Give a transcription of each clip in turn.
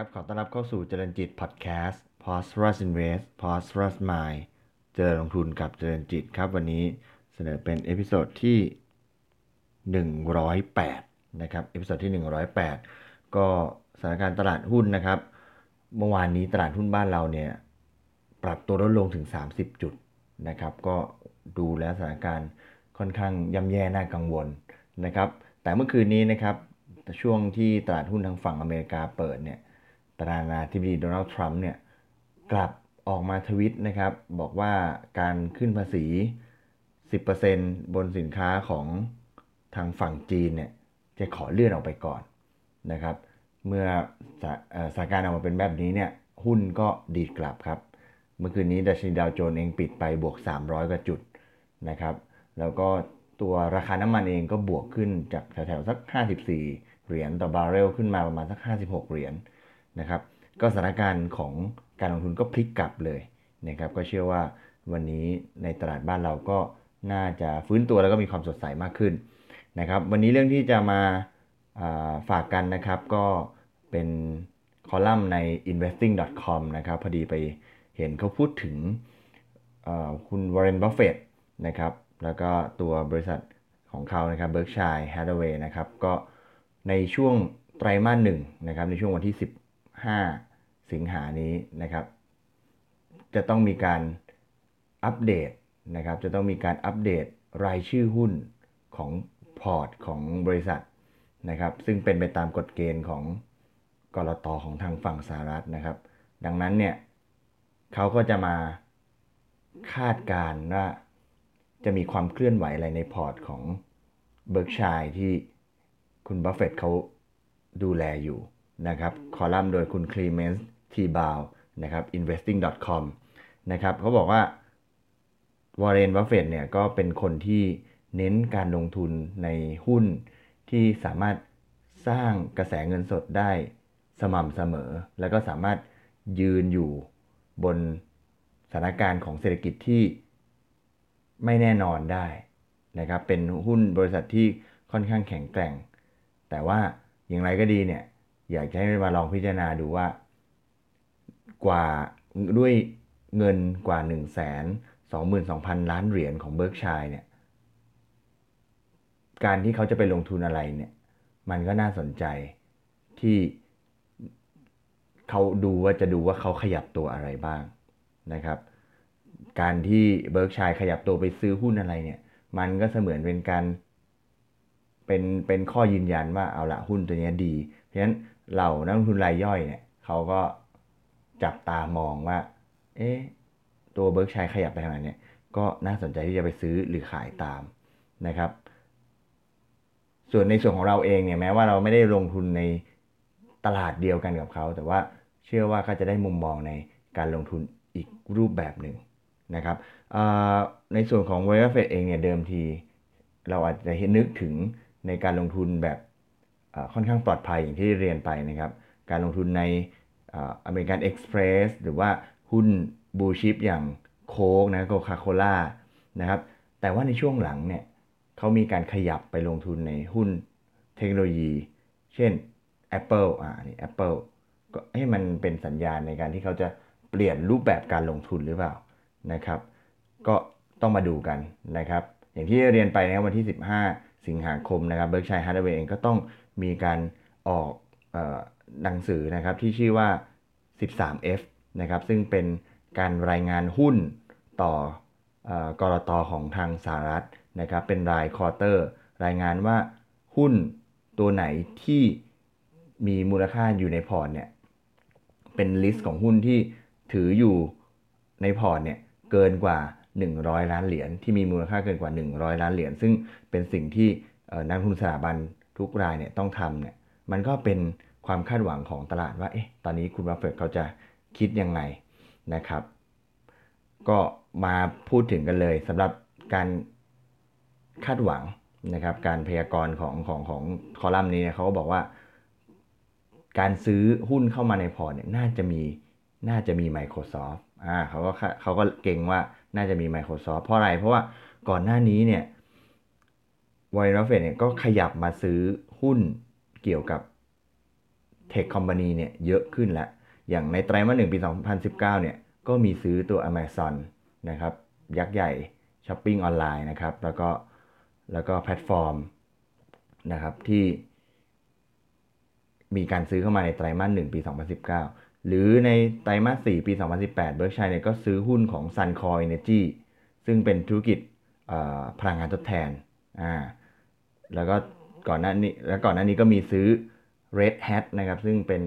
ครับ ขอต้อนรับเข้าสู่เจริญจิตพอดแคสต์ p o s t r u s Invest p o s t r u s Mind เจริญลงทุนกับเจริญจิตครับ วันนี้เสนอเป็น episode ที่ 108 นะครับ episode ที่ 108 ก็สถานการณ์ตลาดหุ้นนะครับ เมื่อวานนี้ตลาดหุ้นบ้านเราเนี่ยปรับตัวลดลงถึง 30 จุดนะครับ ก็ดูแล้วสถานการณ์ค่อนข้างย่ำแย่น่ากังวลนะครับ แต่เมื่อคืนนี้นะครับช่วงที่ตลาดหุ้นทางฝั่งอเมริกาเปิดเนี่ย ประธานาธิบดีโดนัลด์ทรัมป์เนี่ยกลับออกมาทวิตนะครับ บอกว่าการขึ้นภาษี 10%บนสินค้าของทางฝั่งจีนเนี่ยจะขอเลื่อนออกไปก่อนนะครับ เมื่อสถานการณ์ออกมาเป็นแบบนี้เนี่ยหุ้นก็ดีดกลับครับ เมื่อคืนนี้ดัชนีดาวโจนส์เองปิดไปบวก 300 กว่าจุดนะครับ แล้วก็ตัวราคาน้ำมันเองก็บวกขึ้นจากแถวๆสัก 54 เหรียญต่อบาร์เรลขึ้นมาประมาณสัก 56 เหรียญ นะครับ ก็สถานการณ์ของการลงทุนก็พลิกกลับเลยนะครับ ก็เชื่อว่าวันนี้ในตลาดบ้านเราก็น่าจะฟื้นตัวแล้วก็มีความสดใสมากขึ้นนะครับ วันนี้เรื่องที่จะมาฝากกันนะครับก็เป็นคอลัมน์ใน investing.com นะครับ พอดีไปเห็นเขาพูดถึงคุณวอร์เรนบัฟเฟตนะครับ แล้วก็ตัวบริษัทของเขานะครับ Berkshire Hathaway นะครับ ก็ในช่วงไตรมาสหนึ่งนะครับ ในช่วงวันที่10 5 สิงหานี้นะครับ จะต้องมีการอัปเดตนะครับ จะต้องมีการอัปเดตรายชื่อหุ้นของพอร์ตของบริษัทนะครับ ซึ่งเป็นไปตามกฎเกณฑ์ของกลตของทางฝั่งสหรัฐนะครับ ดังนั้นเนี่ยเขาก็จะมาคาดการว่าจะมีความเคลื่อนไหวอะไรในพอร์ตของ Berkshire ที่คุณบัฟเฟตเขาดูแลอยู่ นะครับคอลัมน์โดยคุณ Clement Thibault นะครับ investing.com นะครับเขาบอกว่าวอร์เรนบัฟเฟตเนี่ยก็เป็นคนที่เน้นการลงทุนในหุ้นที่สามารถสร้างกระแสเงินสดได้สม่ำเสมอ แล้วก็สามารถยืนอยู่บนสถานการณ์ของเศรษฐกิจที่ไม่แน่นอนได้นะครับเป็นหุ้นบริษัทที่ค่อนข้างแข็งแกร่ง แต่ว่าอย่างไรก็ดีเนี่ย อยากจะให้มาลองพิจารณาดูว่ากว่าด้วยเงินกว่า1 2 2 0 0 0 ล้านเหรียญของ Berkshire เนี่ย การที่เขาจะไปลงทุนอะไรเนี่ย มันก็น่าสนใจที่เขาดูว่าจะดูว่าเขาขยับตัวอะไรบ้างนะครับ การที่ Berkshire ขยับตัวไปซื้อหุ้นอะไรเนี่ย มันก็เสมือนเป็นการเป็นเป็นข้อยืนยันว่าเอาละหุ้นตัวนี้ดี เพราะฉะนั้น เหล่านักลงทุนรายย่อยเนี่ยเขาก็จับตามองว่า เอ๊ะตัวเบิร์กชัยขยับไปทางไหนเนี่ย ก็น่าสนใจที่จะไปซื้อหรือขายตามนะครับ ส่วนในส่วนของเราเองเนี่ยแม้ว่าเราไม่ได้ลงทุนในตลาดเดียวกันกับเขา แต่ว่าเชื่อว่าก็จะได้มุมมองในการลงทุนอีกรูปแบบหนึ่งนะครับในส่วนของ w a r f e d เองเนี่ยเดิมที เราอาจจะเห็นนึกถึงในการลงทุนแบบ ค่อนข้างปลอดภัยอย่างที่เรียนไปนะครับ การลงทุนในอเมริกันเอ็กซ์เพรสหรือว่าหุ้นบูชิปอย่างโค้กนะโคคาโคล่านะครับแต่ว่าในช่วงหลังเนี่ยเขามีการขยับไปลงทุนในหุ้นเทคโนโลยี เช่น Apple อ่านี่ Apple ก็ให้มันเป็นสัญญาณในการที่เขาจะเปลี่ยนรูปแบบการลงทุนหรือเปล่านะครับ ก็ต้องมาดูกันนะครับ อย่างที่เรียนไปนะครับวันที่ 15 สิงหาคมนะครับ Berkshire Hathaway เองก็ต้อง มีการออกหนังสือนะครับที่ชื่อว่า 13F นะครับซึ่งเป็นการรายงานหุ้นต่อกลตของทางสหรัฐนะครับเป็นราย quarter รายงานว่าหุ้นตัวไหนที่มีมูลค่าอยู่ในพอร์ตเนี่ยเป็น list ของหุ้นที่ถืออยู่ในพอร์ตเนี่ยเกินกว่า 100 ล้านเหรียญที่มีมูลค่าเกินกว่า 100 ล้านเหรียญซึ่งเป็นสิ่งที่นักลงทุนสถาบัน ทุกรายเนี่ยต้องทำเนี่ยมันก็เป็นความคาดหวังของตลาดว่าเอ๊ะตอนนี้คุณบัฟเฟตเขาจะคิดยังไงนะครับ ก็มาพูดถึงกันเลยสำหรับการคาดหวังนะครับ การพยากรณ์ของของของคอลัมน์นี้เขาก็บอกว่า การซื้อหุ้นเข้ามาในพอร์ตเนี่ยน่าจะมีน่าจะมี Microsoft อ่าเขาก็เขาก็เก็งว่าน่าจะมี Microsoft เพราะอะไร เพราะว่าก่อนหน้านี้เนี่ย วอร์เรนบัฟเฟตเนี่ยก็ขยับมาซื้อหุ้นเกี่ยวกับ tech company เนี่ยเยอะขึ้นแล้วอย่างในไตรมาสหนึ่งปี 2019 เนี่ยก็มีซื้อตัว Amazon นะครับ ยักษ์ใหญ่ช้อปปิ้งออนไลน์นะครับ แล้วก็แล้วก็แพลตฟอร์มนะครับที่มีการซื้อเข้ามาในไตรมาสหนึ่งปี 2019 หรือในไตรมาส4ปี 2018 Berkshire เนี่ยก็ซื้อหุ้นของ Suncor Energy ซึ่งเป็นธุรกิจพลังงานทดแทนอ่า แล้วก็ก่อนหน้านี้แล้วก่อนหน้านี้ก็มีซื้อ Red Hat นะครับ ซึ่งเป็น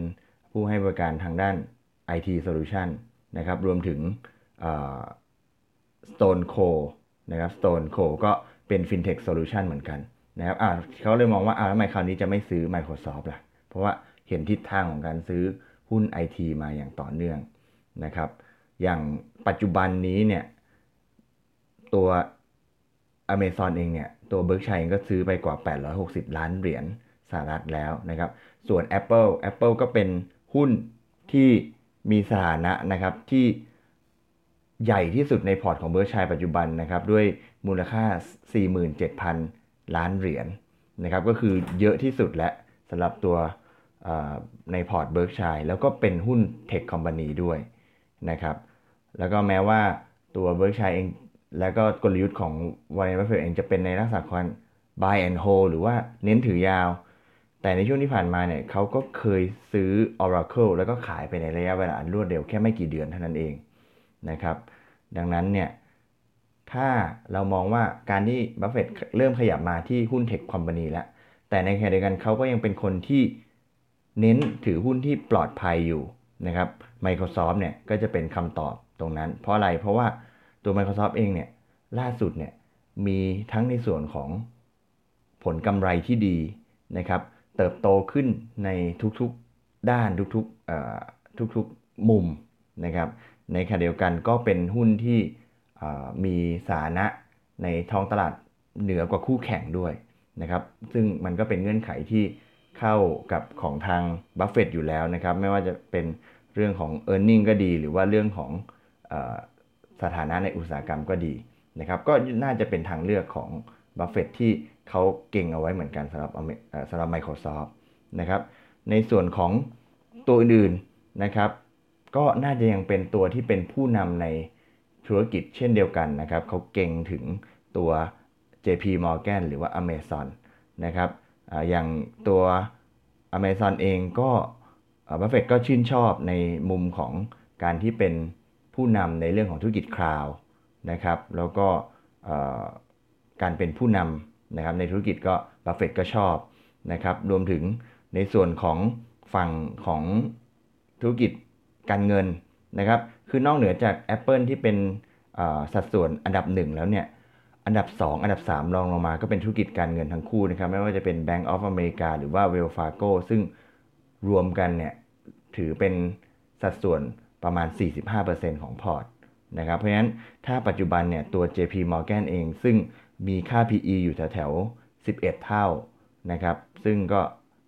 ผู้ให้บริการทางด้าน IT Solution นะครับ รวมถึง Stone Co นะครับ Stone Co ก็เป็น FinTech Solution เหมือนกันนะครับอ่าเขาเลยมองว่าอ่าทำไมคราวนี้จะไม่ซื้อ Microsoft ล่ะ เพราะว่าเห็นทิศทางของการซื้อหุ้น IT มาอย่างต่อเนื่องนะครับ อย่างปัจจุบันนี้เนี่ยตัว Amazon เองเนี่ย ตัวเบิร์กชัยก็ซื้อไปกว่า 860 ล้านเหรียญสหรัฐแล้วนะครับ ส่วน Apple Apple ก็เป็นหุ้นที่มีสถานะนะครับที่ใหญ่ที่สุดในพอร์ตของ Berkshire ปัจจุบันนะครับด้วยมูลค่า 47,000 ล้านเหรียญนะครับก็คือเยอะที่สุดและสำหรับตัวในพอร์ต Berkshire แล้วก็เป็นหุ้น tech company ด้วยนะครับแล้วก็แม้ว่าตัว Berkshire เอง แล้วก็กลยุทธ์ของวอร์เรนบัฟเฟตเองจะเป็นในลักษณะของ buy and hold หรือว่าเน้นถือยาว แต่ในช่วงที่ผ่านมาเนี่ยเขาก็เคยซื้อ Oracle แล้วก็ขายไปในระยะเวลาอันรวดเร็วแค่ไม่กี่เดือนเท่านั้นเองนะครับ ดังนั้นเนี่ยถ้าเรามองว่าการที่บัฟเฟตเริ่มขยับมาที่หุ้นเทคคอมพานีแล้ว แต่ในขณะเดียวกันเขาก็ยังเป็นคนที่เน้นถือหุ้นที่ปลอดภัยอยู่นะครับ Microsoft เนี่ยก็จะเป็นคำตอบตรงนั้น เพราะอะไรเพราะว่า ตัว Microsoft เองเนี่ยล่าสุดเนี่ยมีทั้งในส่วนของผลกำไรที่ดีนะครับเติบโตขึ้นในทุกๆด้านทุกๆทุกๆมุมนะครับในขณะเดียวกันก็เป็นหุ้นที่มีสานะในท้องตลาดเหนือกว่าคู่แข่งด้วยนะครับซึ่งมันก็เป็นเงื่อนไขที่เข้ากับของทางบัฟเฟตอยู่แล้วนะครับไม่ว่าจะเป็นเรื่องของ e a r n i n g ก็ดี หรือว่าเรื่องของ สถานะในอุตสาหกรรมก็ดีนะครับก็น่าจะเป็นทางเลือกของบัฟเฟตที่เขาเก่งเอาไว้เหมือนกันสำหรับสำหรับ Microsoft นะครับในส่วนของตัวอื่นๆนะครับ ก็น่าจะยังเป็นตัวที่เป็นผู้นำในธุรกิจเช่นเดียวกันนะครับเขาเก่งถึงตัว JP Morgan หรือว่า Amazon นะครับออย่างตัว Amazon เองก็บัฟเฟตก็ชื่นชอบในมุมของการที่เป็น ผู้นำในเรื่องของธุรกิจ cloud นะครับ แล้วก็การเป็นผู้นำนะครับในธุรกิจก็บัฟเฟตก็ชอบนะครับ รวมถึงในส่วนของฝั่งของธุรกิจการเงินนะครับ คือนอกเหนือจาก Apple ที่เป็นสัดส่วนอันดับหนึ่งแล้วเนี่ย อันดับ 2 อันดับ 3 รองลงมาก็เป็นธุรกิจการเงินทั้งคู่นะครับ ไม่ว่าจะเป็น Bank of America หรือว่า Wells Fargo ซึ่งรวมกันเนี่ยถือเป็นสัดส่วน ประมาณ 45%ของพอร์ตนะครับ เพราะฉะนั้นถ้าปัจจุบันเนี่ยตัว JP Morgan เอง ซึ่งมีค่า PE อยู่แถวแถว11 เท่านะครับ ซึ่งก็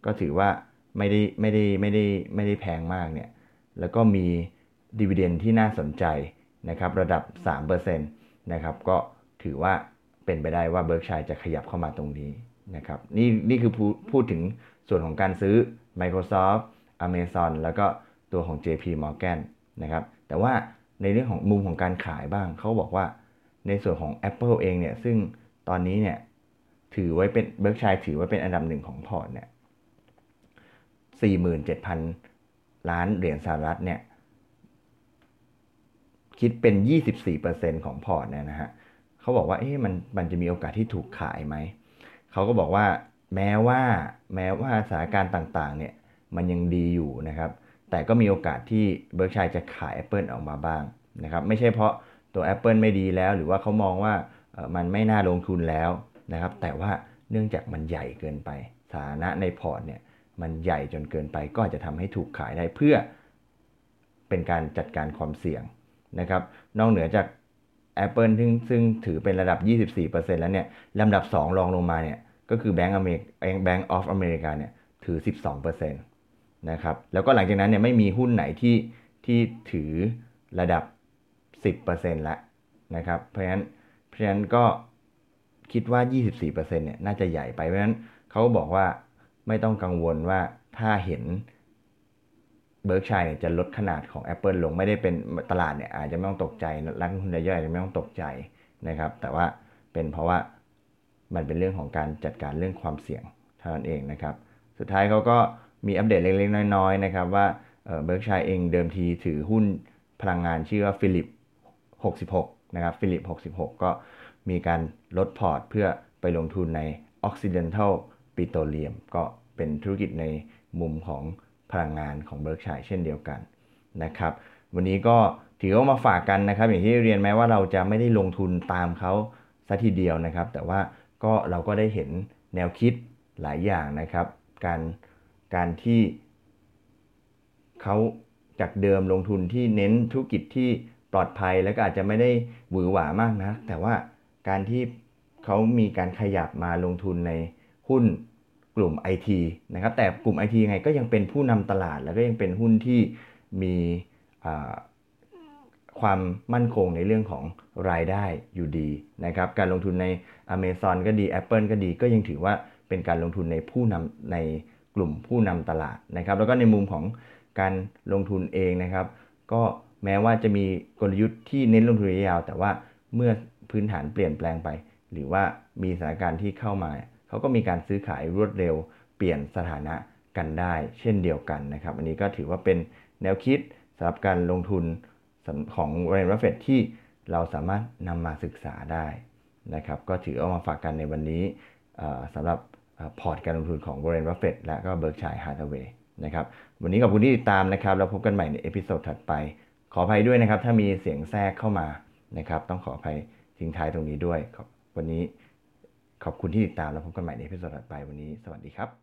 ก็ถือว่าไม่ได้ไม่ได้ไม่ได้ไม่ได้แพงมากเนี่ย แล้วก็มีdividend ที่น่าสนใจนะครับระดับ 3%นะครับ ก็ถือว่าเป็นไปได้ว่า Berkshire จะขยับเข้ามาตรงนี้นะครับ นี่นี่คือพูดถึงส่วนของการซื้อ Microsoft Amazon แล้วก็ตัวของ JP Morgan นะครับ แต่ว่าในเรื่องของมุมของการขายบ้าง เขาบอกว่าในส่วนของ Apple เองเนี่ย ซึ่งตอนนี้เนี่ยถือไว้เป็น Berkshire ถือไว้เป็นอันดับหนึ่งของพอร์ตเนี่ย47,000 ล้านเหรียญสหรัฐเนี่ย คิดเป็น 24%ของ port เนี่ยนะฮะเขาบอกว่าเอ๊ะมันมันจะมีโอกาสที่ถูกขายไหม เขาก็บอกว่าแม้ว่าแม้ว่าสถานการณ์ต่างๆเนี่ยมันยังดีอยู่นะครับ แต่ก็มีโอกาสที่ Berkshire จะขาย Apple ออกมาบ้างนะครับไม่ใช่เพราะตัว Apple ไม่ดีแล้ว หรือว่าเขามองว่ามันไม่น่าลงทุนแล้วนะครับแต่ว่าเนื่องจากมันใหญ่เกินไปฐานะในพอร์ตเนี่ยมันใหญ่จนเกินไปก็จะทำให้ถูกขายได้เพื่อเป็นการจัดการความเสี่ยงนะครับนอกเหนือจาก Apple ซึ่งซึ่งถือเป็นระดับ 24%แล้วเนี่ยลำดับ 2 รองลงมาเนี่ยก็คือ Bank, America, Bank of America เนี่ยถือ 12%น นะครับแล้วก็หลังจากนั้นเนี่ยไม่มีหุ้นไหนที่ที่ถือระดับ 10%แล้วนะครับเพราะฉะนั้นเพราะฉะนั้นก็คิดว่า 24%เนี่ยน่าจะใหญ่ไปเพราะฉะนั้นเขาบอกว่าไม่ต้องกังวลว่าถ้าเห็นเบิร์กชัยจะลดขนาดของ Apple ลงไม่ได้เป็นตลาดเนี่ยอาจจะไม่ต้องตกใจนักลงทุนรายย่อยอาจจะไม่ต้องตกใจนะครับ แต่ว่าเป็นเพราะว่ามันเป็นเรื่องของการจัดการเรื่องความเสี่ยงเท่านั้นเองนะครับ สุดท้ายเขาก็ มีอัปเดตเล็กๆ น้อยๆนะครับว่าBerkshire เองเดิมทีถือหุ้นพลังงานชื่อว่า Phillips 66 นะครับ Phillips 66 ก็มีการลด port เพื่อไปลงทุนใน Occidental Petroleum ก็เป็นธุรกิจในมุมของพลังงานของ Berkshire เช่นเดียวกันนะครับวันนี้ก็ถือว่ามาฝากกันนะครับ อย่างที่เรียนแม้ว่าเราจะไม่ได้ลงทุนตามเขาซะทีเดียวนะครับ แต่ว่าก็เราก็ได้เห็นแนวคิดหลายอย่างนะครับ การ การที่เขาจากเดิมลงทุนที่เน้นธุรกิจที่ปลอดภัยแล้วก็อาจจะไม่ได้หวือหวามากนะแต่ว่าการที่เขามีการขยับมาลงทุนในหุ้นกลุ่ม IT นะครับ แต่กลุ่ม IT ไงก็ยังเป็นผู้นำตลาด แล้วก็ยังเป็นหุ้นที่มีความมั่นคงในเรื่องของรายได้อยู่ดีนะครับ การลงทุนใน Amazon ก็ดี Apple ก็ดี ก็ยังถือว่าเป็นการลงทุนในผู้นำใน กลุ่มผู้นำตลาดนะครับ แล้วก็ในมุมของการลงทุนเองนะครับ ก็แม้ว่าจะมีกลยุทธ์ที่เน้นลงทุนระยะยาว แต่ว่าเมื่อพื้นฐานเปลี่ยนแปลงไป หรือว่ามีสถานการณ์ที่เข้ามาเขาก็มีการซื้อขายรวดเร็ว เปลี่ยนสถานะกันได้ เช่นเดียวกันนะครับ อันนี้ก็ถือว่าเป็นแนวคิดสำหรับการลงทุนของ Warren Buffett ที่เราสามารถนำมาศึกษาได้นะครับ ก็ถือเอามาฝากกันในวันนี้สำหรับ port การลงทุนของ Warren Buffett และก็ Berkshire Hathaway นะครับวันนี้ขอบคุณที่ติดตามนะครับแล้วพบกันใหม่ใน episode ถัดไป ขออภัยด้วยนะครับ ถ้ามีเสียงแทรกเข้ามานะครับ ต้องขออภัยทิ้งท้ายตรงนี้ด้วยวันนี้ขอบคุณที่ติดตามแล้วพบกันใหม่ใน episode ถัดไปวันนี้ สวัสดีครับ